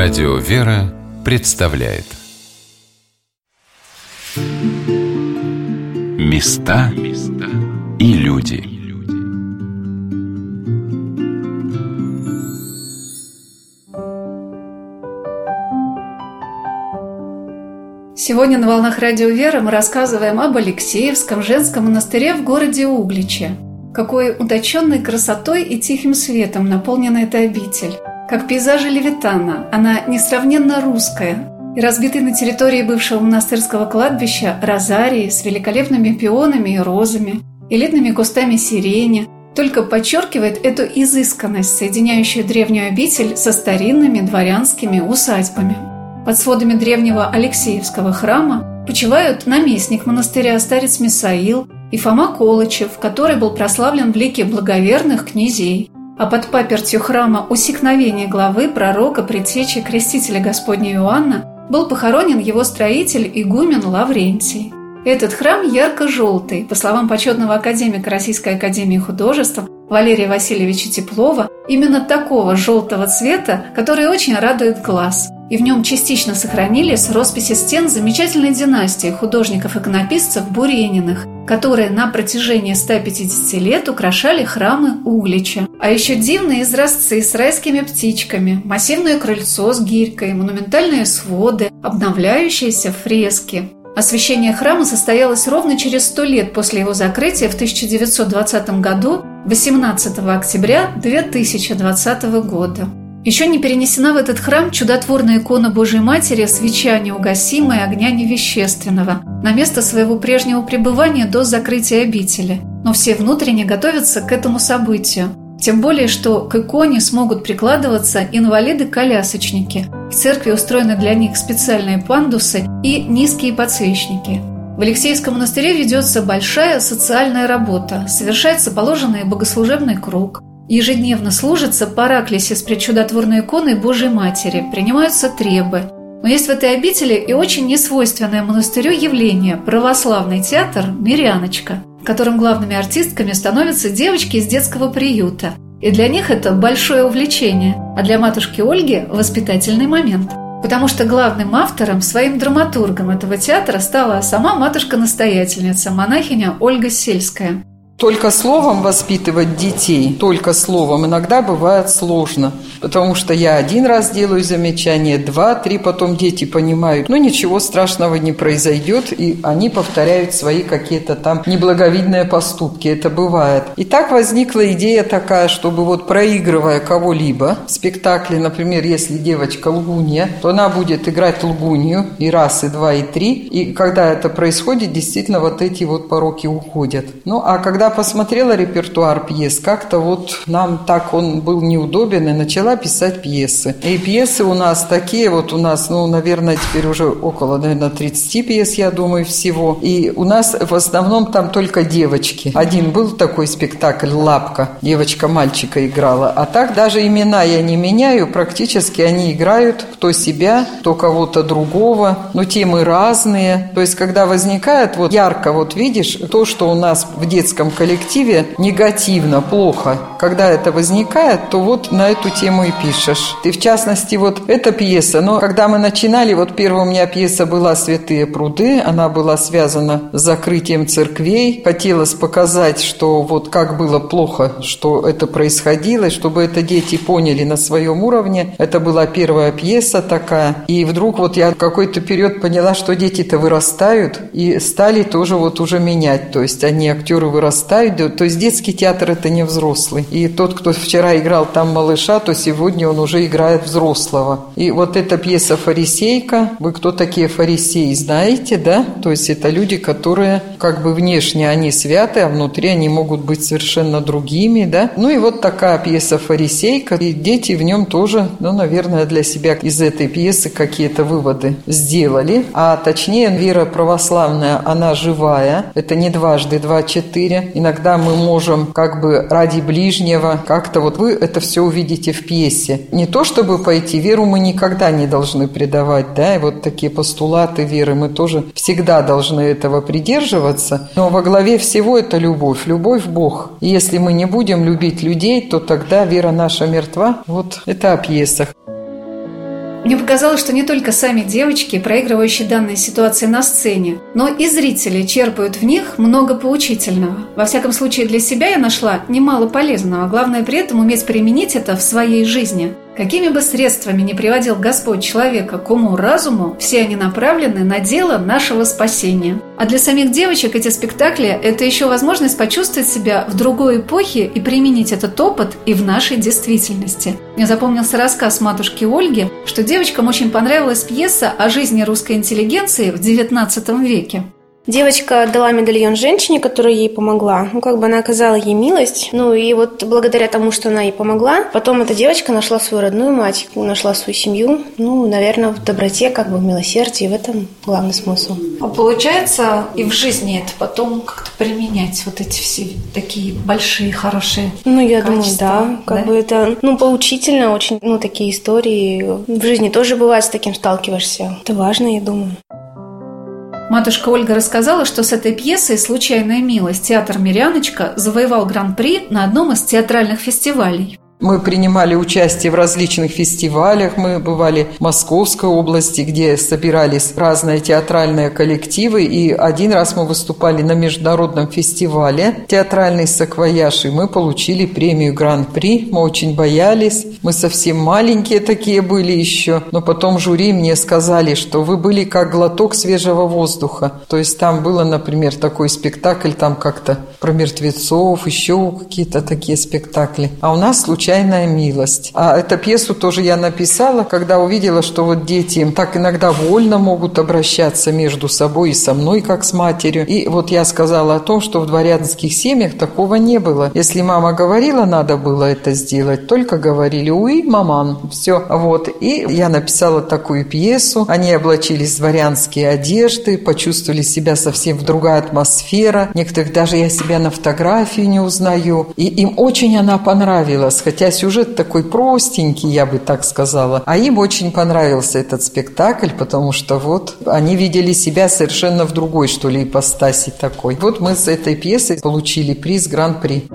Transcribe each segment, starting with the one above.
Радио «Вера» представляет Места и люди Сегодня на «Волнах Радио «Вера» мы рассказываем об Алексеевском женском монастыре в городе Угличе. Какой уточенной красотой и тихим светом наполнена эта обитель. Как пейзажи Левитана, она несравненно русская и разбиты на территории бывшего монастырского кладбища розарии с великолепными пионами и розами, элитными кустами сирени, только подчеркивает эту изысканность, соединяющую древнюю обитель со старинными дворянскими усадьбами. Под сводами древнего Алексеевского храма почивают наместник монастыря старец Мисаил и Фома Колычев, который был прославлен в лике благоверных князей – а под папертью храма усекновения главы пророка, предтечи крестителя Господня Иоанна был похоронен его строитель игумен Лаврентий. Этот храм ярко-желтый, по словам почетного академика Российской академии художеств Валерия Васильевича Теплова, именно такого желтого цвета, который очень радует глаз – и в нем частично сохранились росписи стен замечательной династии художников-иконописцев Бурениных, которые на протяжении 150 лет украшали храмы Углича. А еще дивные изразцы с райскими птичками, массивное крыльцо с гирькой, монументальные своды, обновляющиеся фрески. Освящение храма состоялось ровно через 100 лет после его закрытия в 1920 году, 18 октября 2020 года. Еще не перенесена в этот храм чудотворная икона Божьей Матери «Свеча неугасимая огня невещественного» на место своего прежнего пребывания до закрытия обители. Но все внутренне готовятся к этому событию. Тем более, что к иконе смогут прикладываться инвалиды-колясочники. В церкви устроены для них специальные пандусы и низкие подсвечники. В Алексеевском монастыре ведется большая социальная работа, совершается положенный богослужебный круг, Ежедневно служится параклисе с причудотворной иконой Божьей Матери, принимаются требы. Но есть в этой обители и очень несвойственное монастырю явление – православный театр «Миряночка», которым главными артистками становятся девочки из детского приюта. И для них это большое увлечение, а для матушки Ольги – воспитательный момент. Потому что главным автором, своим драматургом этого театра стала сама матушка-настоятельница, монахиня Ольга Сельская – только словом воспитывать детей, только словом иногда бывает сложно, потому что я один раз делаю замечание, два, три, потом дети понимают, ну ничего страшного не произойдет, и они повторяют свои какие-то там неблаговидные поступки, это бывает. И так возникла идея такая, чтобы вот проигрывая кого-либо в спектакле, например, если девочка лгунья, то она будет играть лгунью и раз, и два, и три, и когда это происходит, действительно вот эти вот пороки уходят. Ну а когда посмотрела репертуар пьес, как-то вот нам так он был неудобен, и начала писать пьесы. И пьесы у нас такие, вот у нас, ну, наверное, теперь уже около, наверное, 30 пьес, я думаю, всего. И у нас в основном там только девочки. Один был такой спектакль «Лапка», девочка мальчика играла. А так даже имена я не меняю, практически они играют кто себя, кто кого-то другого, но темы разные. То есть, когда возникает вот ярко, вот видишь, то, что у нас в детском коллективе негативно, плохо. Когда это возникает, то вот на эту тему и пишешь. И в частности, вот эта пьеса, но когда мы начинали, вот первая у меня пьеса была «Святые пруды», она была связана с закрытием церквей. Хотелось показать, что вот как было плохо, что это происходило, чтобы это дети поняли на своем уровне. Это была первая пьеса такая. И вдруг вот я какой-то период поняла, что дети-то вырастают и стали тоже вот уже менять. То есть они актеры вырастают ставить. То есть детский театр – это не взрослый. И тот, кто вчера играл там малыша, то сегодня он уже играет взрослого. И вот эта пьеса «Фарисейка». Вы кто такие фарисеи, знаете, да? То есть это люди, которые как бы внешне они святы, а внутри они могут быть совершенно другими, да? Ну и вот такая пьеса «Фарисейка». И дети в нем тоже, ну, наверное, для себя из этой пьесы какие-то выводы сделали. А точнее, вера православная, она живая. Это не дважды два-четыре. Иногда мы можем как бы ради ближнего, как-то вот вы это все увидите в пьесе. Не то, чтобы пойти, веру мы никогда не должны предавать, да, и вот такие постулаты веры мы тоже всегда должны этого придерживаться. Но во главе всего это любовь, любовь Бог. И если мы не будем любить людей, то тогда вера наша мертва. Вот это о пьесах. Мне показалось, что не только сами девочки, проигрывающие данные ситуации на сцене, но и зрители черпают в них много поучительного. Во всяком случае, для себя я нашла немало полезного. Главное при этом уметь применить это в своей жизни – Какими бы средствами ни приводил Господь человека к уму-разуму, все они направлены на дело нашего спасения. А для самих девочек эти спектакли – это еще возможность почувствовать себя в другой эпохе и применить этот опыт и в нашей действительности. Мне запомнился рассказ матушки Ольги, что девочкам очень понравилась пьеса о жизни русской интеллигенции в XIX веке. Девочка дала медальон женщине, которая ей помогла. Ну, как бы она оказала ей милость. Ну, и вот благодаря тому, что она ей помогла, потом эта девочка нашла свою родную мать, нашла свою семью. Ну, наверное, в доброте, как бы в милосердии. В этом главный смысл. А получается и в жизни это потом как-то применять, вот эти все такие большие, хорошие Ну, я качества, думаю, да. Как да? бы это, ну, поучительно очень, ну, такие истории. В жизни тоже бывает с таким сталкиваешься. Это важно, я думаю. Матушка Ольга рассказала, что с этой пьесой «Случайная милость» театр «Миряночка» завоевал гран-при на одном из театральных фестивалей. Мы принимали участие в различных фестивалях. Мы бывали в Московской области, где собирались разные театральные коллективы. И один раз мы выступали на международном фестивале «Театральный саквояж», и мы получили премию Гран-при. Мы очень боялись. Мы совсем маленькие такие были еще. Но потом жюри мне сказали, что вы были как глоток свежего воздуха. То есть там было, например, такой спектакль, там как-то про мертвецов, еще какие-то такие спектакли. А у нас случилось «Случайная милость». А эту пьесу тоже я написала, когда увидела, что вот дети так иногда вольно могут обращаться между собой и со мной, как с матерью. И вот я сказала о том, что в дворянских семьях такого не было. Если мама говорила, надо было это сделать, только говорили «Уи, маман». Все. Вот. И я написала такую пьесу. Они облачились в дворянские одежды, почувствовали себя совсем в другая атмосфера. Некоторых даже я себя на фотографии не узнаю. И им очень она понравилась, хотя Хотя сюжет такой простенький, я бы так сказала. А им очень понравился этот спектакль, потому что вот они видели себя совершенно в другой, что ли, ипостаси такой. Вот мы с этой пьесой получили приз Гран-при.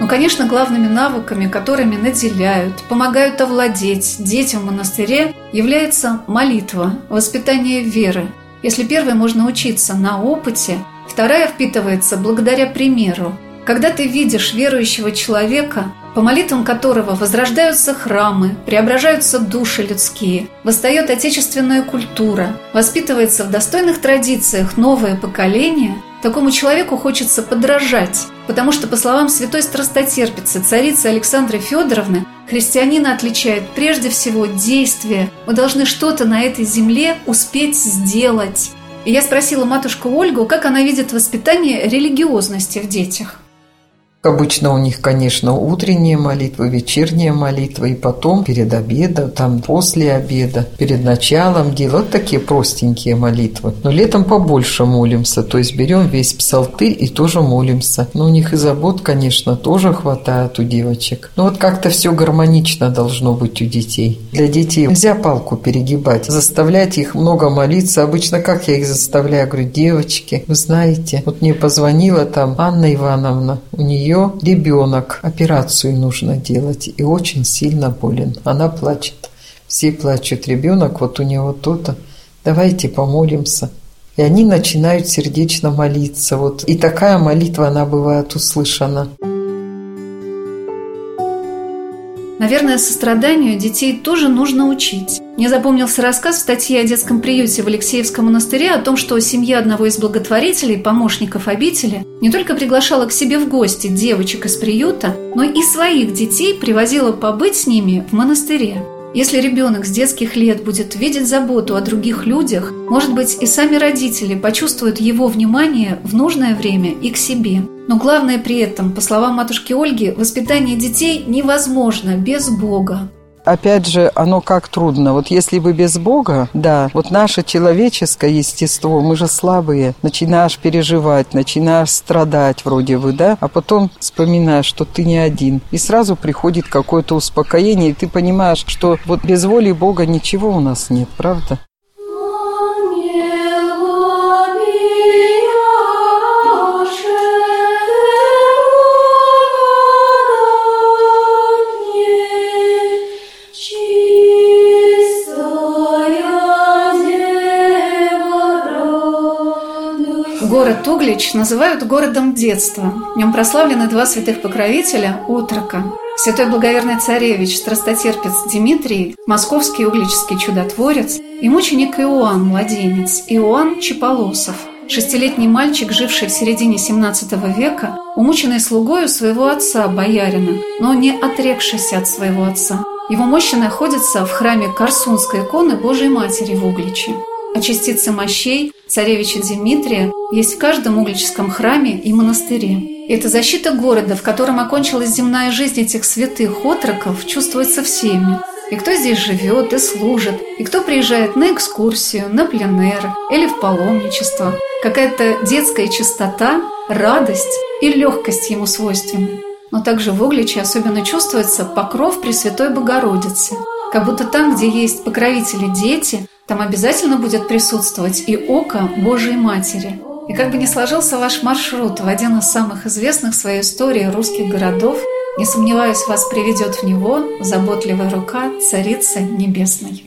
Ну, конечно, главными навыками, которыми наделяют, помогают овладеть детям в монастыре, является молитва, воспитание веры. Если первой можно учиться на опыте, вторая впитывается благодаря примеру, когда ты видишь верующего человека, по молитвам которого возрождаются храмы, преображаются души людские, восстает отечественная культура, воспитывается в достойных традициях новое поколение, такому человеку хочется подражать, потому что, по словам святой страстотерпицы, царицы Александры Федоровны, христианина отличает прежде всего действие. Мы должны что-то на этой земле успеть сделать. И я спросила матушку Ольгу, как она видит воспитание религиозности в детях. Обычно у них, конечно, утренняя молитва, вечерняя молитва, и потом перед обедом, там после обеда, перед началом делают такие простенькие молитвы. Но летом побольше молимся, то есть берем весь псалтырь и тоже молимся. Но у них и забот, конечно, тоже хватает у девочек. Но вот как-то все гармонично должно быть у детей. Для детей нельзя палку перегибать, заставлять их много молиться. Обычно как я их заставляю? говорю, девочки, вы знаете, вот мне позвонила там Анна Ивановна, у нее нее ребенок, операцию нужно делать, и очень сильно болен. Она плачет. Все плачут. Ребенок, вот у него то-то. Давайте помолимся. И они начинают сердечно молиться. Вот. И такая молитва, она бывает услышана. Наверное, состраданию детей тоже нужно учить. Мне запомнился рассказ в статье о детском приюте в Алексеевском монастыре о том, что семья одного из благотворителей, помощников обители, не только приглашала к себе в гости девочек из приюта, но и своих детей привозила побыть с ними в монастыре. Если ребенок с детских лет будет видеть заботу о других людях, может быть, и сами родители почувствуют его внимание в нужное время и к себе. Но главное при этом, по словам матушки Ольги, воспитание детей невозможно без Бога опять же, оно как трудно. Вот если бы без Бога, да, вот наше человеческое естество, мы же слабые, начинаешь переживать, начинаешь страдать вроде бы, да, а потом вспоминаешь, что ты не один. И сразу приходит какое-то успокоение, и ты понимаешь, что вот без воли Бога ничего у нас нет, правда? Углич называют городом детства. В нем прославлены два святых покровителя – отрока. Святой благоверный царевич, страстотерпец Дмитрий, московский углический чудотворец и мученик Иоанн, младенец, Иоанн Чеполосов, шестилетний мальчик, живший в середине XVII века, умученный слугою своего отца, боярина, но не отрекшийся от своего отца. Его мощи находятся в храме Корсунской иконы Божией Матери в Угличе а частицы мощей царевича Дмитрия есть в каждом углическом храме и монастыре. Это защита города, в котором окончилась земная жизнь этих святых отроков, чувствуется всеми. И кто здесь живет и служит, и кто приезжает на экскурсию, на пленэр или в паломничество. Какая-то детская чистота, радость и легкость ему свойственны. Но также в Угличе особенно чувствуется покров Пресвятой Богородицы. Как будто там, где есть покровители дети, там обязательно будет присутствовать и око Божией Матери. И как бы ни сложился ваш маршрут в один из самых известных в своей истории русских городов, не сомневаюсь, вас приведет в него заботливая рука Царицы Небесной.